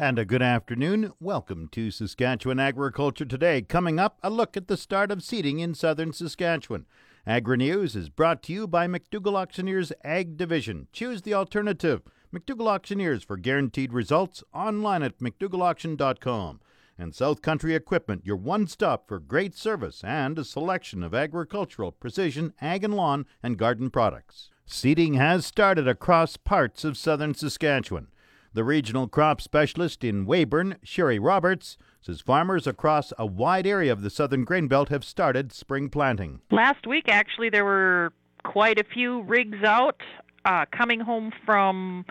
And a good afternoon. Welcome to Saskatchewan Agriculture Today. Coming up, a look at the start of seeding in southern Saskatchewan. Agri News is brought to you by McDougall Auctioneers Ag Division. Choose the alternative. McDougall Auctioneers for guaranteed results online at McDougallAuction.com. And South Country Equipment, your one stop for great service and a selection of agricultural, precision, ag and lawn, and garden products. Seeding has started across parts of southern Saskatchewan. The regional crop specialist in Weyburn, Sherry Roberts, says farmers across a wide area of the southern grain belt have started spring planting. Last week, actually, there were quite a few rigs out. Uh, coming home from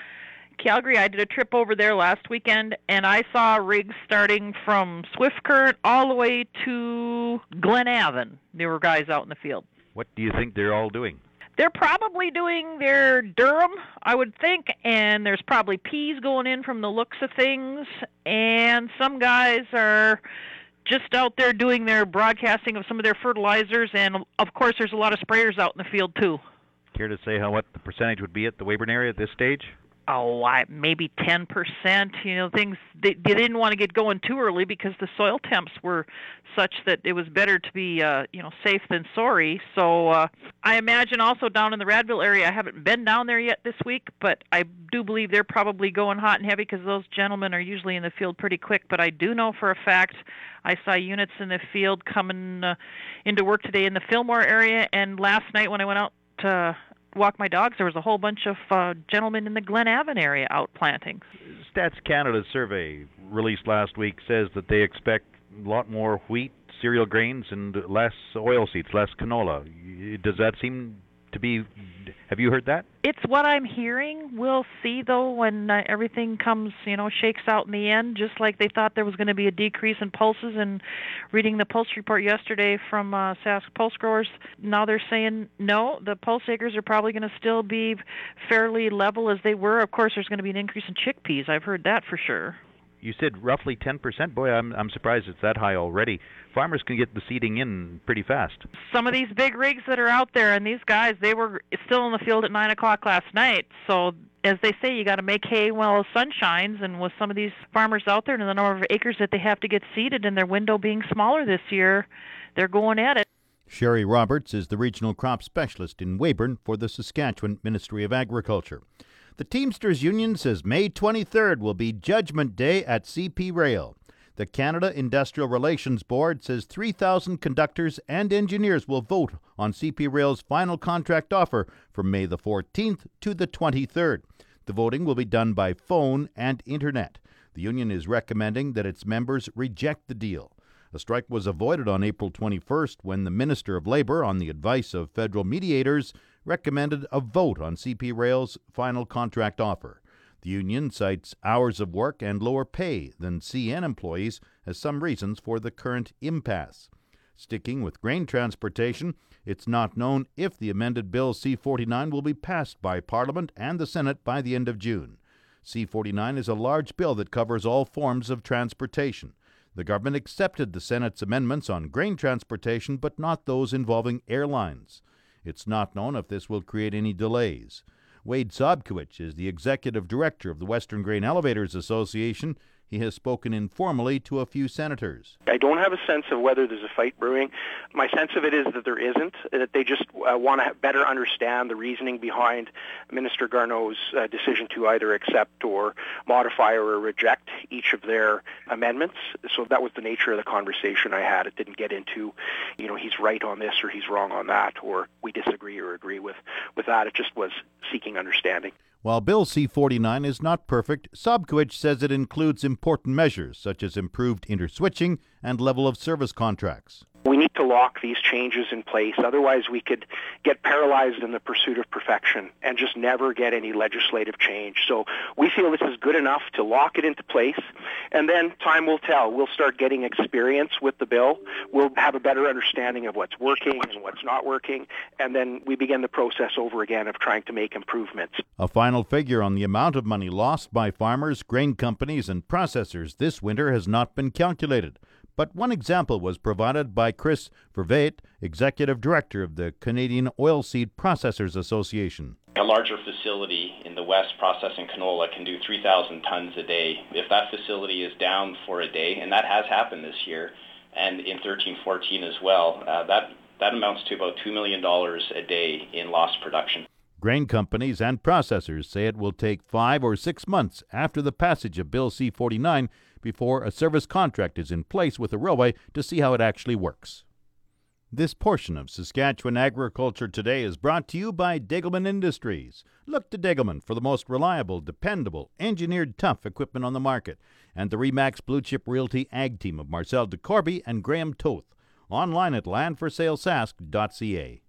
Calgary, I did a trip over there last weekend, and I saw rigs starting from Swift Current all the way to Glenavon. There were guys out in the field. What do you think they're all doing? They're probably doing their Durum, I would think, and there's probably peas going in from the looks of things, and some guys are just out there doing their broadcasting of some of their fertilizers, and of course, there's a lot of sprayers out in the field too. Care to say how what the percentage would be at the Weyburn area at this stage? Oh, I, maybe 10%. You know, things they, they didn't want to get going too early because the soil temps were such that it was better to be, uh, you know, safe than sorry. So uh, I imagine also down in the Radville area, I haven't been down there yet this week, but I do believe they're probably going hot and heavy because those gentlemen are usually in the field pretty quick. But I do know for a fact I saw units in the field coming uh, into work today in the Fillmore area, and last night when I went out. to walk my dogs, there was a whole bunch of uh, gentlemen in the Glenavon area out planting. Stats Canada's survey released last week says that they expect a lot more wheat, cereal grains, and less oilseeds, less canola. Does that seem to be have you heard that? It's what I'm hearing. We'll see though when uh, everything comes, you know, shakes out in the end. Just like they thought there was going to be a decrease in pulses, and reading the pulse report yesterday from uh, Sask Pulse Growers, now they're saying no. The pulse acres are probably going to still be fairly level as they were. Of course, there's going to be an increase in chickpeas. I've heard that for sure you said roughly 10%. Boy, I'm I'm surprised it's that high already. Farmers can get the seeding in pretty fast. Some of these big rigs that are out there, and these guys, they were still in the field at nine o'clock last night. So as they say, you got to make hay while the sun shines. And with some of these farmers out there, and the number of acres that they have to get seeded, and their window being smaller this year, they're going at it. Sherry Roberts is the regional crop specialist in Weyburn for the Saskatchewan Ministry of Agriculture. The Teamsters Union says May 23rd will be Judgment Day at CP Rail. The Canada Industrial Relations Board says 3,000 conductors and engineers will vote on CP Rail's final contract offer from May the 14th to the 23rd. The voting will be done by phone and internet. The union is recommending that its members reject the deal. A strike was avoided on April 21st when the Minister of Labor, on the advice of federal mediators, recommended a vote on CP Rail's final contract offer. The union cites hours of work and lower pay than CN employees as some reasons for the current impasse. Sticking with grain transportation, it's not known if the amended Bill C 49 will be passed by Parliament and the Senate by the end of June. C 49 is a large bill that covers all forms of transportation. The government accepted the Senate's amendments on grain transportation, but not those involving airlines. It's not known if this will create any delays. Wade Sobkowich is the executive director of the Western Grain Elevators Association he has spoken informally to a few senators. I don't have a sense of whether there's a fight brewing. My sense of it is that there isn't, that they just uh, want to better understand the reasoning behind Minister Garneau's uh, decision to either accept or modify or reject each of their amendments. So that was the nature of the conversation I had. It didn't get into, you know, he's right on this or he's wrong on that or we disagree or agree with, with that. It just was seeking understanding. While Bill C 49 is not perfect, Sobkowich says it includes important measures such as improved interswitching and level of service contracts. We need to lock these changes in place. Otherwise, we could get paralyzed in the pursuit of perfection and just never get any legislative change. So we feel this is good enough to lock it into place. And then time will tell. We'll start getting experience with the bill. We'll have a better understanding of what's working and what's not working. And then we begin the process over again of trying to make improvements. A final figure on the amount of money lost by farmers, grain companies, and processors this winter has not been calculated. But one example was provided by Chris Vervaet, Executive Director of the Canadian Oilseed Processors Association. A larger facility in the west processing canola can do 3,000 tons a day. If that facility is down for a day, and that has happened this year, and in 13-14 as well, uh, that that amounts to about $2 million a day in lost production. Grain companies and processors say it will take five or six months after the passage of Bill C 49 before a service contract is in place with the railway to see how it actually works. This portion of Saskatchewan Agriculture Today is brought to you by Degelman Industries. Look to Degelman for the most reliable, dependable, engineered tough equipment on the market, and the Remax Blue Chip Realty Ag Team of Marcel DeCorby and Graham Toth. Online at landforsalesask.ca.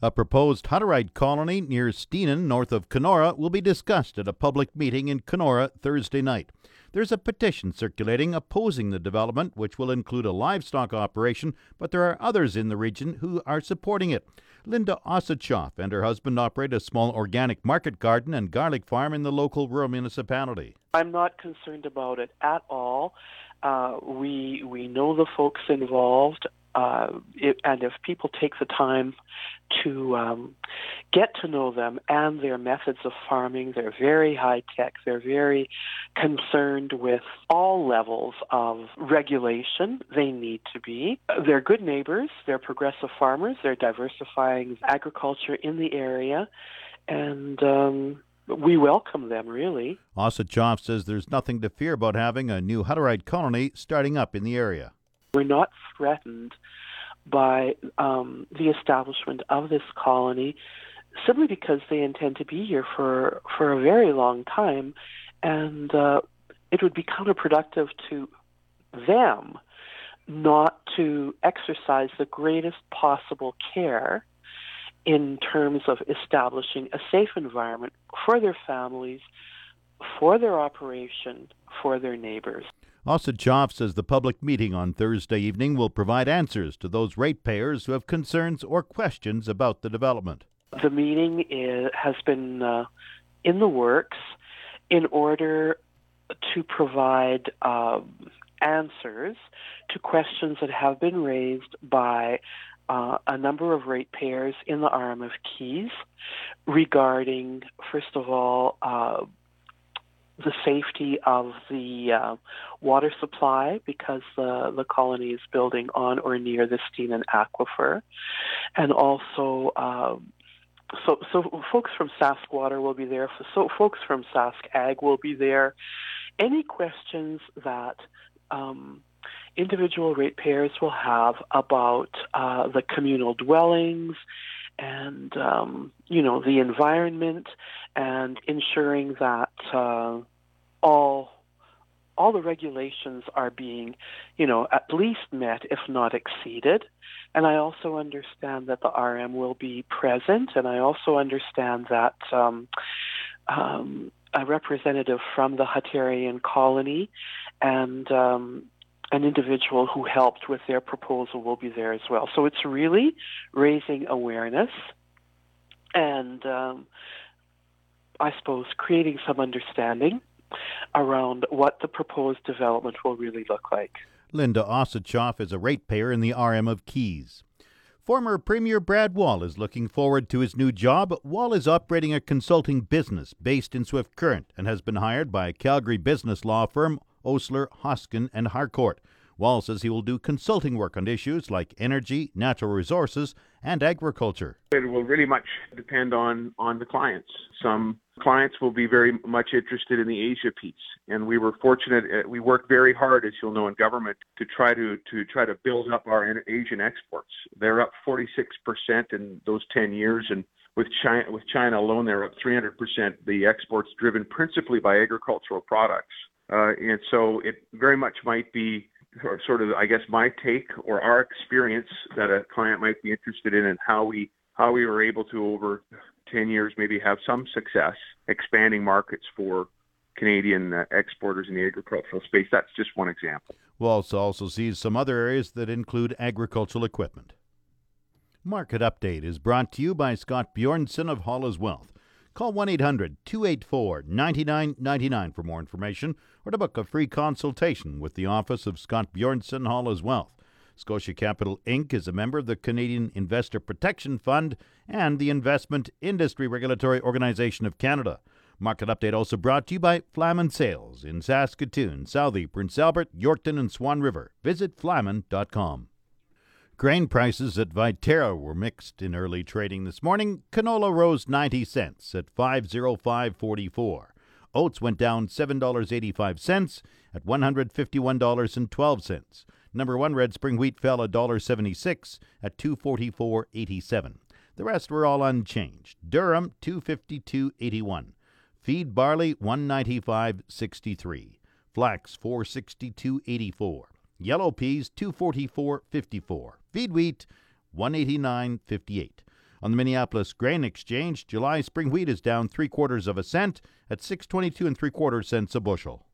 A proposed Hutterite colony near Steenen, north of Canora, will be discussed at a public meeting in Canora Thursday night. There's a petition circulating opposing the development, which will include a livestock operation, but there are others in the region who are supporting it. Linda Osachoff and her husband operate a small organic market garden and garlic farm in the local rural municipality. I'm not concerned about it at all. Uh, we we know the folks involved uh, it, and if people take the time to um, get to know them and their methods of farming, they're very high tech. They're very concerned with all levels of regulation. They need to be. They're good neighbors. They're progressive farmers. They're diversifying agriculture in the area, and um, we welcome them, really. Osachoff says there's nothing to fear about having a new Hutterite colony starting up in the area. We're not threatened by um, the establishment of this colony simply because they intend to be here for for a very long time, and uh, it would be counterproductive to them not to exercise the greatest possible care in terms of establishing a safe environment for their families, for their operation, for their neighbors. Osachoff says the public meeting on Thursday evening will provide answers to those ratepayers who have concerns or questions about the development. The meeting is, has been uh, in the works in order to provide uh, answers to questions that have been raised by uh, a number of ratepayers in the RM of Keys regarding, first of all, uh, the safety of the uh, water supply because the, the colony is building on or near the Steenen Aquifer. And also, um, so, so folks from Sask Water will be there. So folks from Sask Ag will be there. Any questions that um, individual ratepayers will have about uh, the communal dwellings and um, you know the environment and ensuring that uh, all all the regulations are being, you know, at least met, if not exceeded. And I also understand that the RM will be present, and I also understand that um, um, a representative from the Hutterian colony and um, an individual who helped with their proposal will be there as well. So it's really raising awareness and um, I suppose creating some understanding around what the proposed development will really look like. Linda Osachoff is a ratepayer in the RM of Keys. Former Premier Brad Wall is looking forward to his new job. Wall is operating a consulting business based in Swift Current and has been hired by a Calgary business law firm Osler, Hoskin, and Harcourt. Wall says he will do consulting work on issues like energy, natural resources, and agriculture. It will really much depend on, on the clients. Some clients will be very much interested in the Asia piece, and we were fortunate. Uh, we worked very hard, as you'll know, in government to try to to try to build up our Asian exports. They're up 46 percent in those 10 years, and with China, with China alone, they're up 300 percent. The exports driven principally by agricultural products, uh, and so it very much might be sort of, I guess, my take or our experience that a client might be interested in, and how we how we were able to over 10 years maybe have some success expanding markets for Canadian uh, exporters in the agricultural space. That's just one example. Walls also sees some other areas that include agricultural equipment. Market Update is brought to you by Scott Bjornson of Hollis Wealth. Call 1 800 284 9999 for more information or to book a free consultation with the office of Scott Bjornson Hollis Wealth. Scotia Capital Inc. is a member of the Canadian Investor Protection Fund and the Investment Industry Regulatory Organization of Canada. Market update also brought to you by Flaman Sales in Saskatoon, Southey, Prince Albert, Yorkton, and Swan River. Visit flaman.com. Grain prices at Viterra were mixed in early trading this morning. Canola rose 90 cents at 505.44. Oats went down $7.85 at $151.12. Number 1 red spring wheat fell $1.76 at 244.87. The rest were all unchanged. Durum 252.81. Feed barley 195.63. Flax 462.84. Yellow peas 244.54. Feed wheat 189.58. On the Minneapolis Grain Exchange, July spring wheat is down three quarters of a cent at 622 and three quarters cents a bushel.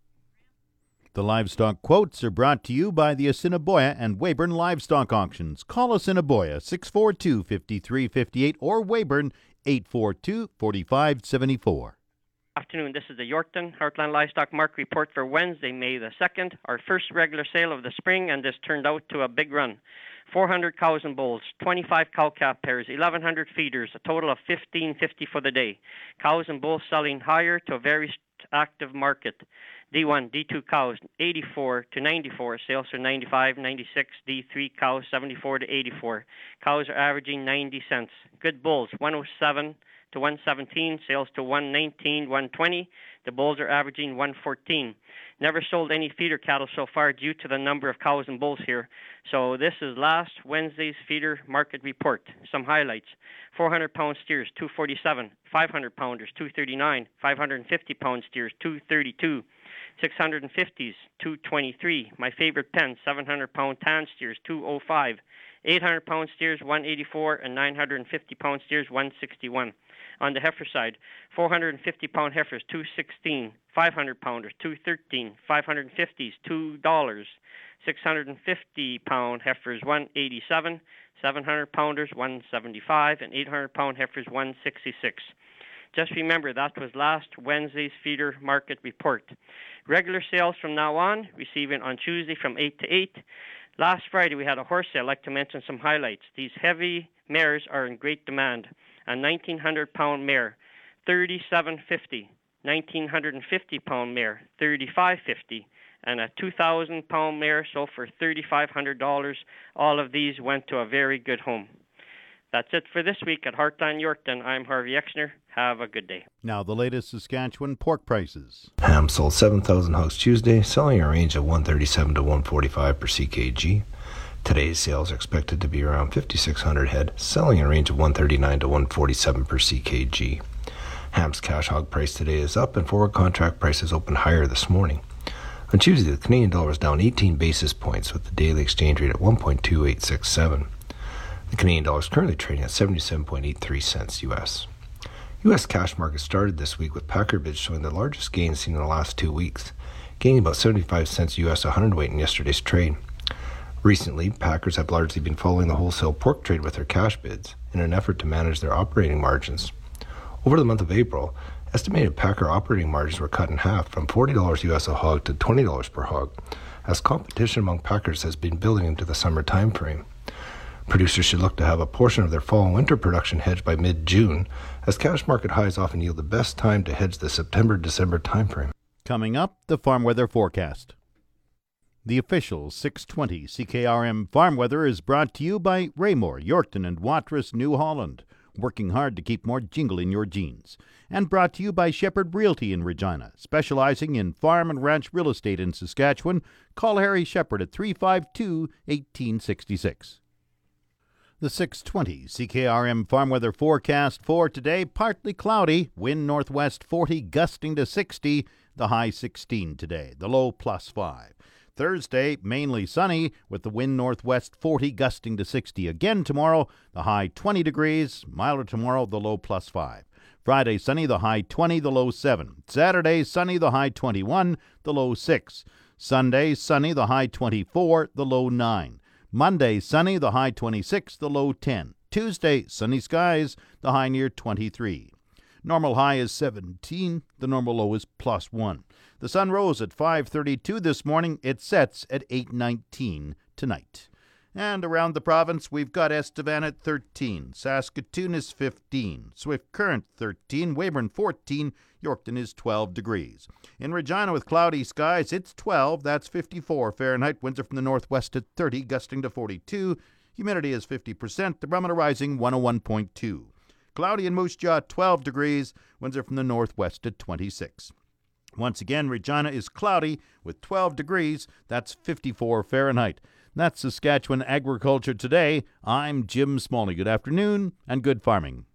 The livestock quotes are brought to you by the Assiniboia and Weyburn Livestock Auctions. Call Assiniboia 642 5358 or Weyburn 842 4574 afternoon. This is the Yorkton Heartland Livestock Market Report for Wednesday, May the 2nd, our first regular sale of the spring, and this turned out to a big run. 400 cows and bulls, 25 cow calf pairs, 1,100 feeders, a total of 1550 for the day. Cows and bulls selling higher to a very active market. D1, D2 cows 84 to 94, sales are 95, 96. D3 cows 74 to 84. Cows are averaging 90 cents. Good bulls 107 to 117, sales to 119, 120. The bulls are averaging 114. Never sold any feeder cattle so far due to the number of cows and bulls here. So this is last Wednesday's feeder market report. Some highlights: 400 pound steers 247, 500 pounders 239, 550 pound steers 232. 650s 223. My favorite pen 700 pound tan steers 205. 800 pound steers 184 and 950 pound steers 161 on the heifer side 450 pound heifers 216 500 pounders 213 550s $2 650 pound heifers 187 700 pounders 175 and 800 pound heifers 166 just remember that was last Wednesday's feeder market report. Regular sales from now on, receiving on Tuesday from 8 to 8. Last Friday we had a horse sale. I'd like to mention some highlights. These heavy mares are in great demand a 1900 pound mare, 3750, 1950 pound mare, 3550, and a 2000 pound mare sold for $3500. All of these went to a very good home. That's it for this week at Heartland Yorkton. I'm Harvey Exner. Have a good day. Now, the latest Saskatchewan pork prices. Ham sold 7,000 hogs Tuesday, selling a range of 137 to 145 per CKG. Today's sales are expected to be around 5,600 head, selling in a range of 139 to 147 per CKG. Ham's cash hog price today is up, and forward contract prices opened higher this morning. On Tuesday, the Canadian dollar was down 18 basis points, with the daily exchange rate at 1.2867. The Canadian dollar is currently trading at 77.83 cents US. U.S. cash market started this week with Packer bids showing the largest gains seen in the last two weeks, gaining about 75 cents U.S. a hundredweight in yesterday's trade. Recently, packers have largely been following the wholesale pork trade with their cash bids in an effort to manage their operating margins. Over the month of April, estimated packer operating margins were cut in half from $40 US a hog to $20 per hog, as competition among packers has been building into the summer timeframe. Producers should look to have a portion of their fall and winter production hedged by mid June, as cash market highs often yield the best time to hedge the September December timeframe. Coming up, the farm weather forecast. The official 620 CKRM Farm Weather is brought to you by Raymore, Yorkton, and Watrous, New Holland, working hard to keep more jingle in your jeans. And brought to you by Shepherd Realty in Regina, specializing in farm and ranch real estate in Saskatchewan. Call Harry Shepherd at 352 1866. The 620 CKRM farm weather forecast for today partly cloudy, wind northwest 40, gusting to 60, the high 16 today, the low plus 5. Thursday, mainly sunny, with the wind northwest 40 gusting to 60 again tomorrow, the high 20 degrees, milder tomorrow, the low plus 5. Friday, sunny, the high 20, the low 7. Saturday, sunny, the high 21, the low 6. Sunday, sunny, the high 24, the low 9. Monday, sunny, the high 26, the low 10. Tuesday, sunny skies, the high near 23. Normal high is 17, the normal low is plus 1. The sun rose at 5:32 this morning. It sets at 8:19 tonight. And around the province, we've got Estevan at 13, Saskatoon is 15, Swift Current 13, Weyburn 14, Yorkton is 12 degrees. In Regina with cloudy skies, it's 12, that's 54 Fahrenheit. Winds are from the northwest at 30, gusting to 42. Humidity is 50%, the barometer rising 101.2. Cloudy in Moose Jaw, 12 degrees. Winds are from the northwest at 26. Once again, Regina is cloudy with 12 degrees. That's 54 Fahrenheit. That's Saskatchewan Agriculture Today. I'm Jim Smalley. Good afternoon and good farming.